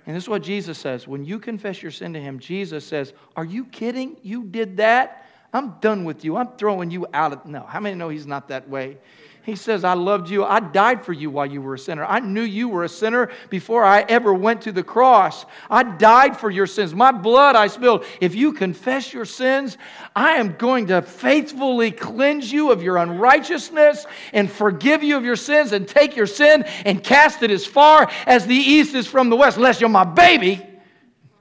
And this is what Jesus says. When you confess your sin to him, Jesus says, Are you kidding? You did that? I'm done with you. I'm throwing you out of. No. How many know he's not that way? He says, I loved you. I died for you while you were a sinner. I knew you were a sinner before I ever went to the cross. I died for your sins. My blood I spilled. If you confess your sins, I am going to faithfully cleanse you of your unrighteousness and forgive you of your sins and take your sin and cast it as far as the east is from the west. Unless you're my baby,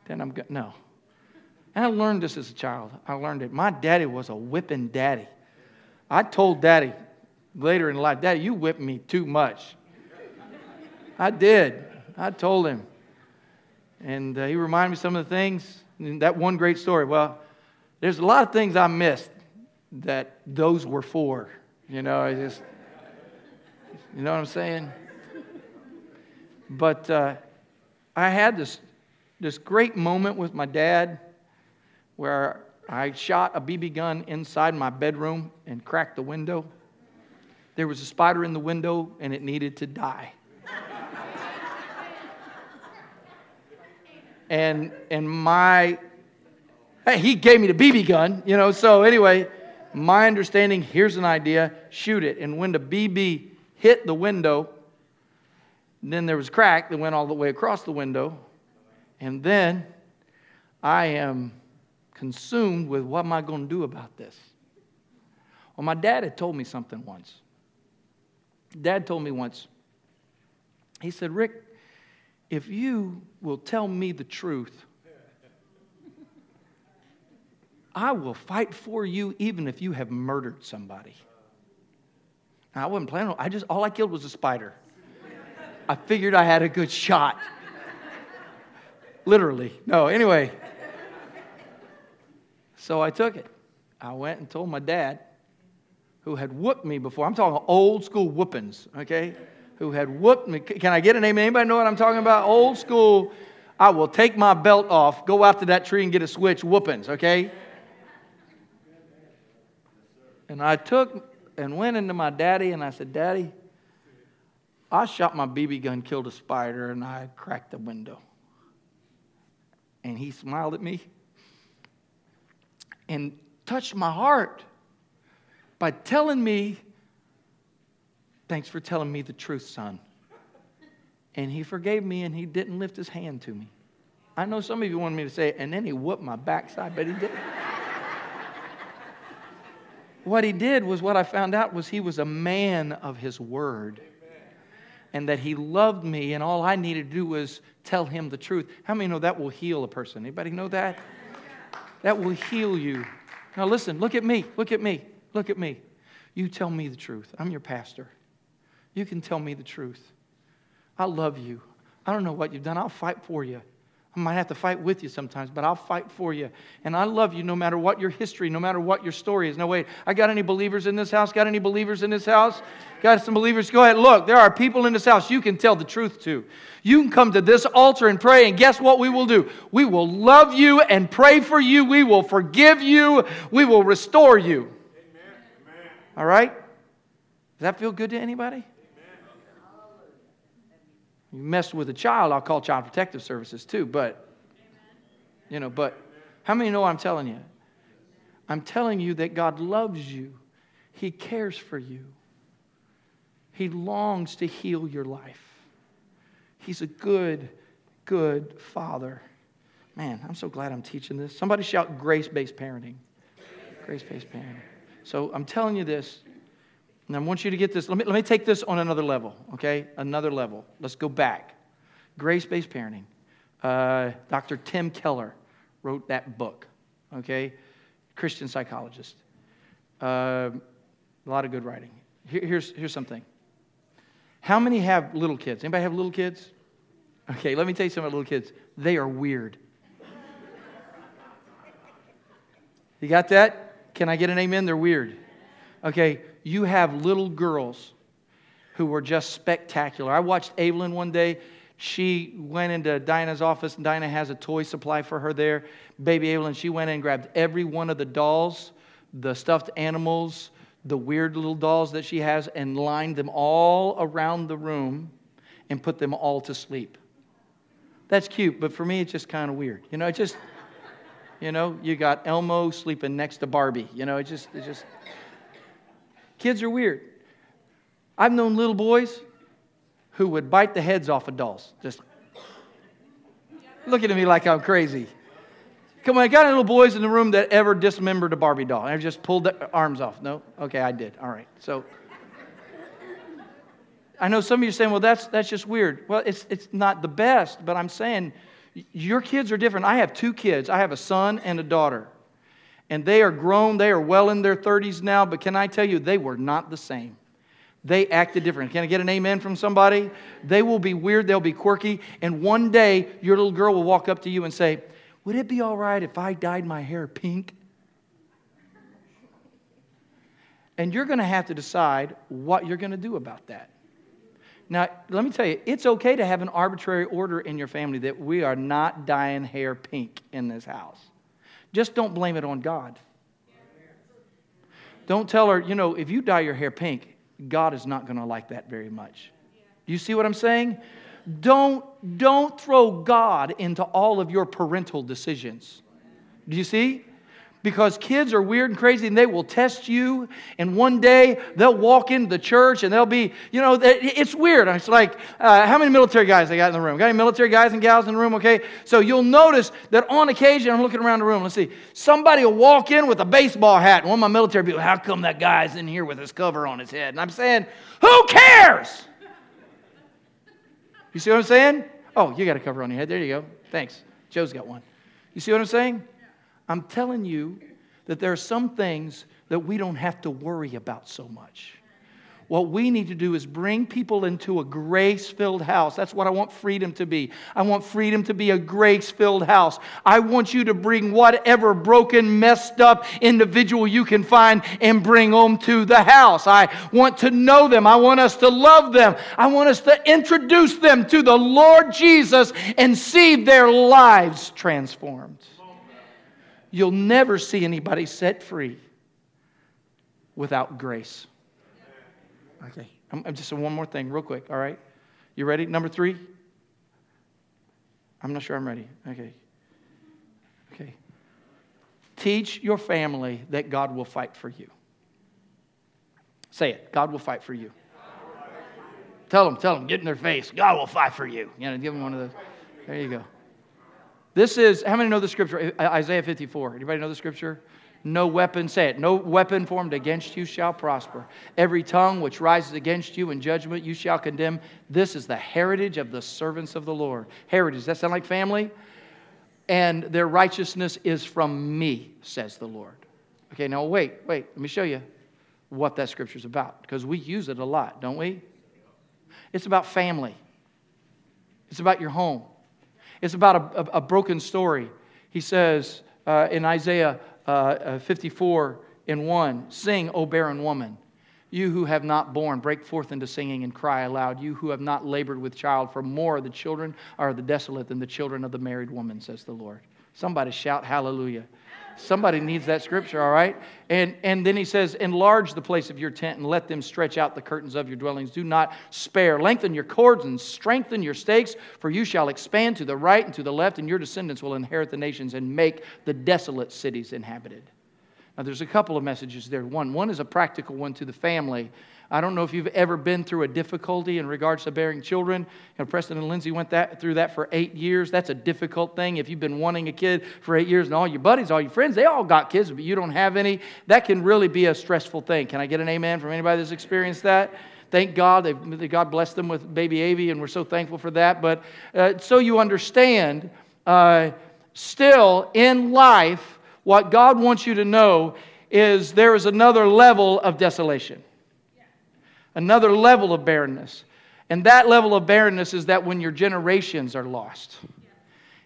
then I'm good. No. And I learned this as a child. I learned it. My daddy was a whipping daddy. I told daddy, later in life, Daddy, you whipped me too much. I did. I told him. And uh, he reminded me some of the things. That one great story. Well, there's a lot of things I missed that those were for. You know, I just, you know what I'm saying? But uh, I had this, this great moment with my dad where I shot a BB gun inside my bedroom and cracked the window there was a spider in the window and it needed to die. and and my hey, he gave me the BB gun, you know. So anyway, my understanding here's an idea: shoot it. And when the BB hit the window, then there was a crack that went all the way across the window, and then I am consumed with what am I going to do about this? Well, my dad had told me something once. Dad told me once, he said, Rick, if you will tell me the truth, I will fight for you even if you have murdered somebody. Now, I wasn't planning on, I just, all I killed was a spider. I figured I had a good shot. Literally. No, anyway. So I took it. I went and told my dad who had whooped me before. I'm talking old school whoopings, okay? Who had whooped me. Can I get a name? Anybody know what I'm talking about? Old school. I will take my belt off, go out to that tree and get a switch whoopings, okay? And I took and went into my daddy and I said, Daddy, I shot my BB gun, killed a spider, and I cracked the window. And he smiled at me and touched my heart by telling me, Thanks for telling me the truth, son. And he forgave me and he didn't lift his hand to me. I know some of you wanted me to say it, and then he whooped my backside, but he didn't. what he did was what I found out was he was a man of his word. And that he loved me, and all I needed to do was tell him the truth. How many know that will heal a person? Anybody know that? that will heal you. Now, listen, look at me. Look at me. Look at me. You tell me the truth. I'm your pastor. You can tell me the truth. I love you. I don't know what you've done. I'll fight for you. I might have to fight with you sometimes, but I'll fight for you. And I love you no matter what your history, no matter what your story is. No, wait, I got any believers in this house? Got any believers in this house? Got some believers? Go ahead. Look, there are people in this house you can tell the truth to. You can come to this altar and pray, and guess what we will do? We will love you and pray for you. We will forgive you. We will restore you. Amen. All right? Does that feel good to anybody? You mess with a child, I'll call Child Protective Services too. But, you know, but how many know what I'm telling you? I'm telling you that God loves you, He cares for you, He longs to heal your life. He's a good, good Father. Man, I'm so glad I'm teaching this. Somebody shout grace based parenting. Grace based parenting. So I'm telling you this and I want you to get this. Let me, let me take this on another level, okay? Another level. Let's go back. Grace based parenting. Uh, Dr. Tim Keller wrote that book, okay? Christian psychologist. Uh, a lot of good writing. Here, here's, here's something. How many have little kids? Anybody have little kids? Okay, let me tell you something about little kids. They are weird. You got that? Can I get an amen? They're weird. Okay, you have little girls who were just spectacular. I watched Evelyn one day. She went into Dinah's office, and Dinah has a toy supply for her there. Baby Evelyn, she went in and grabbed every one of the dolls, the stuffed animals, the weird little dolls that she has, and lined them all around the room and put them all to sleep. That's cute, but for me, it's just kind of weird. You know, it just, you know, you got Elmo sleeping next to Barbie. You know, it just, it just. Kids are weird. I've known little boys who would bite the heads off of dolls. Just looking at me like I'm crazy. Come on, I got any little boys in the room that ever dismembered a Barbie doll? I just pulled the arms off. No? Okay, I did. All right. So I know some of you are saying, well, that's, that's just weird. Well, it's, it's not the best, but I'm saying your kids are different. I have two kids. I have a son and a daughter and they are grown, they are well in their 30s now, but can I tell you, they were not the same. They acted different. Can I get an amen from somebody? They will be weird, they'll be quirky, and one day your little girl will walk up to you and say, Would it be all right if I dyed my hair pink? And you're going to have to decide what you're going to do about that. Now, let me tell you, it's okay to have an arbitrary order in your family that we are not dyeing hair pink in this house. Just don't blame it on God. Don't tell her, you know, if you dye your hair pink, God is not going to like that very much. Do you see what I'm saying? Don't, don't throw God into all of your parental decisions. Do you see? Because kids are weird and crazy and they will test you. And one day they'll walk into the church and they'll be, you know, it's weird. It's like, uh, how many military guys I got in the room? Got any military guys and gals in the room? Okay. So you'll notice that on occasion, I'm looking around the room. Let's see. Somebody will walk in with a baseball hat. And one of my military people, how come that guy's in here with his cover on his head? And I'm saying, who cares? You see what I'm saying? Oh, you got a cover on your head. There you go. Thanks. Joe's got one. You see what I'm saying? I'm telling you that there are some things that we don't have to worry about so much. What we need to do is bring people into a grace filled house. That's what I want freedom to be. I want freedom to be a grace filled house. I want you to bring whatever broken, messed up individual you can find and bring them to the house. I want to know them. I want us to love them. I want us to introduce them to the Lord Jesus and see their lives transformed. You'll never see anybody set free without grace. Okay, I'm, I'm just one more thing, real quick, all right? You ready? Number three? I'm not sure I'm ready. Okay. Okay. Teach your family that God will fight for you. Say it. God will fight for you. Tell them, tell them, get in their face. God will fight for you. You know, give them one of those. There you go. This is, how many know the scripture? Isaiah 54. Anybody know the scripture? No weapon, say it, no weapon formed against you shall prosper. Every tongue which rises against you in judgment you shall condemn. This is the heritage of the servants of the Lord. Heritage, does that sound like family? and their righteousness is from me, says the Lord. Okay, now wait, wait, let me show you what that scripture is about because we use it a lot, don't we? It's about family, it's about your home, it's about a, a, a broken story. He says uh, in Isaiah uh, uh, 54 in 1 Sing, O barren woman. You who have not borne, break forth into singing and cry aloud. You who have not labored with child, for more the children are the desolate than the children of the married woman, says the Lord. Somebody shout hallelujah. Somebody needs that scripture, all right? And, and then he says, Enlarge the place of your tent and let them stretch out the curtains of your dwellings. Do not spare. Lengthen your cords and strengthen your stakes, for you shall expand to the right and to the left, and your descendants will inherit the nations and make the desolate cities inhabited. Now, there's a couple of messages there. One, one is a practical one to the family. I don't know if you've ever been through a difficulty in regards to bearing children. You know, Preston and Lindsay went that, through that for eight years. That's a difficult thing. If you've been wanting a kid for eight years and all your buddies, all your friends, they all got kids, but you don't have any, that can really be a stressful thing. Can I get an amen from anybody that's experienced that? Thank God. They've, God blessed them with baby Avi, and we're so thankful for that. But uh, so you understand, uh, still in life, what God wants you to know is there is another level of desolation, another level of barrenness. And that level of barrenness is that when your generations are lost.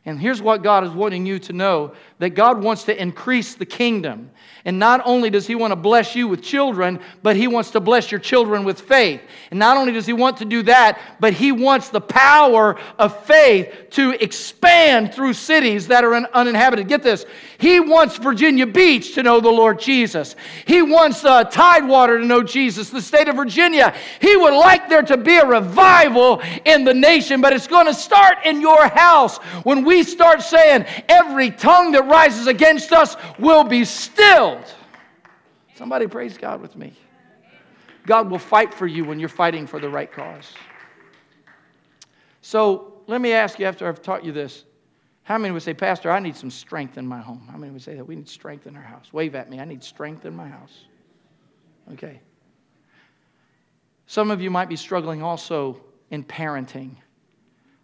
And here's what God is wanting you to know that God wants to increase the kingdom. And not only does He want to bless you with children, but He wants to bless your children with faith. And not only does He want to do that, but He wants the power of faith to expand through cities that are uninhabited. Get this He wants Virginia Beach to know the Lord Jesus. He wants uh, Tidewater to know Jesus, the state of Virginia. He would like there to be a revival in the nation, but it's going to start in your house when we start saying, every tongue that rises against us will be stilled. Somebody praise God with me. God will fight for you when you're fighting for the right cause. So let me ask you after I've taught you this how many would say, Pastor, I need some strength in my home? How many would say that? We need strength in our house. Wave at me. I need strength in my house. Okay. Some of you might be struggling also in parenting.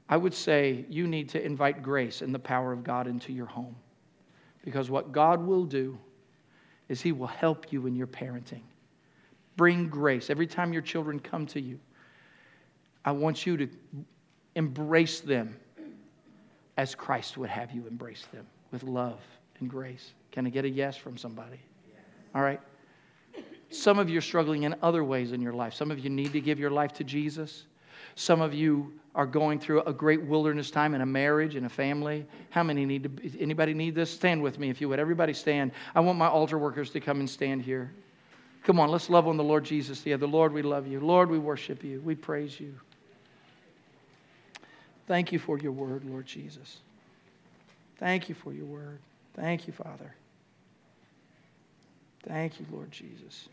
I would say you need to invite grace and the power of God into your home. Because what God will do is He will help you in your parenting. Bring grace. Every time your children come to you, I want you to embrace them as Christ would have you embrace them with love and grace. Can I get a yes from somebody? All right. Some of you are struggling in other ways in your life. Some of you need to give your life to Jesus. Some of you are going through a great wilderness time in a marriage, in a family. How many need to, anybody need this? Stand with me if you would. Everybody stand. I want my altar workers to come and stand here. Come on, let's love on the Lord Jesus together. Lord, we love you. Lord, we worship you. We praise you. Thank you for your word, Lord Jesus. Thank you for your word. Thank you, Father. Thank you, Lord Jesus.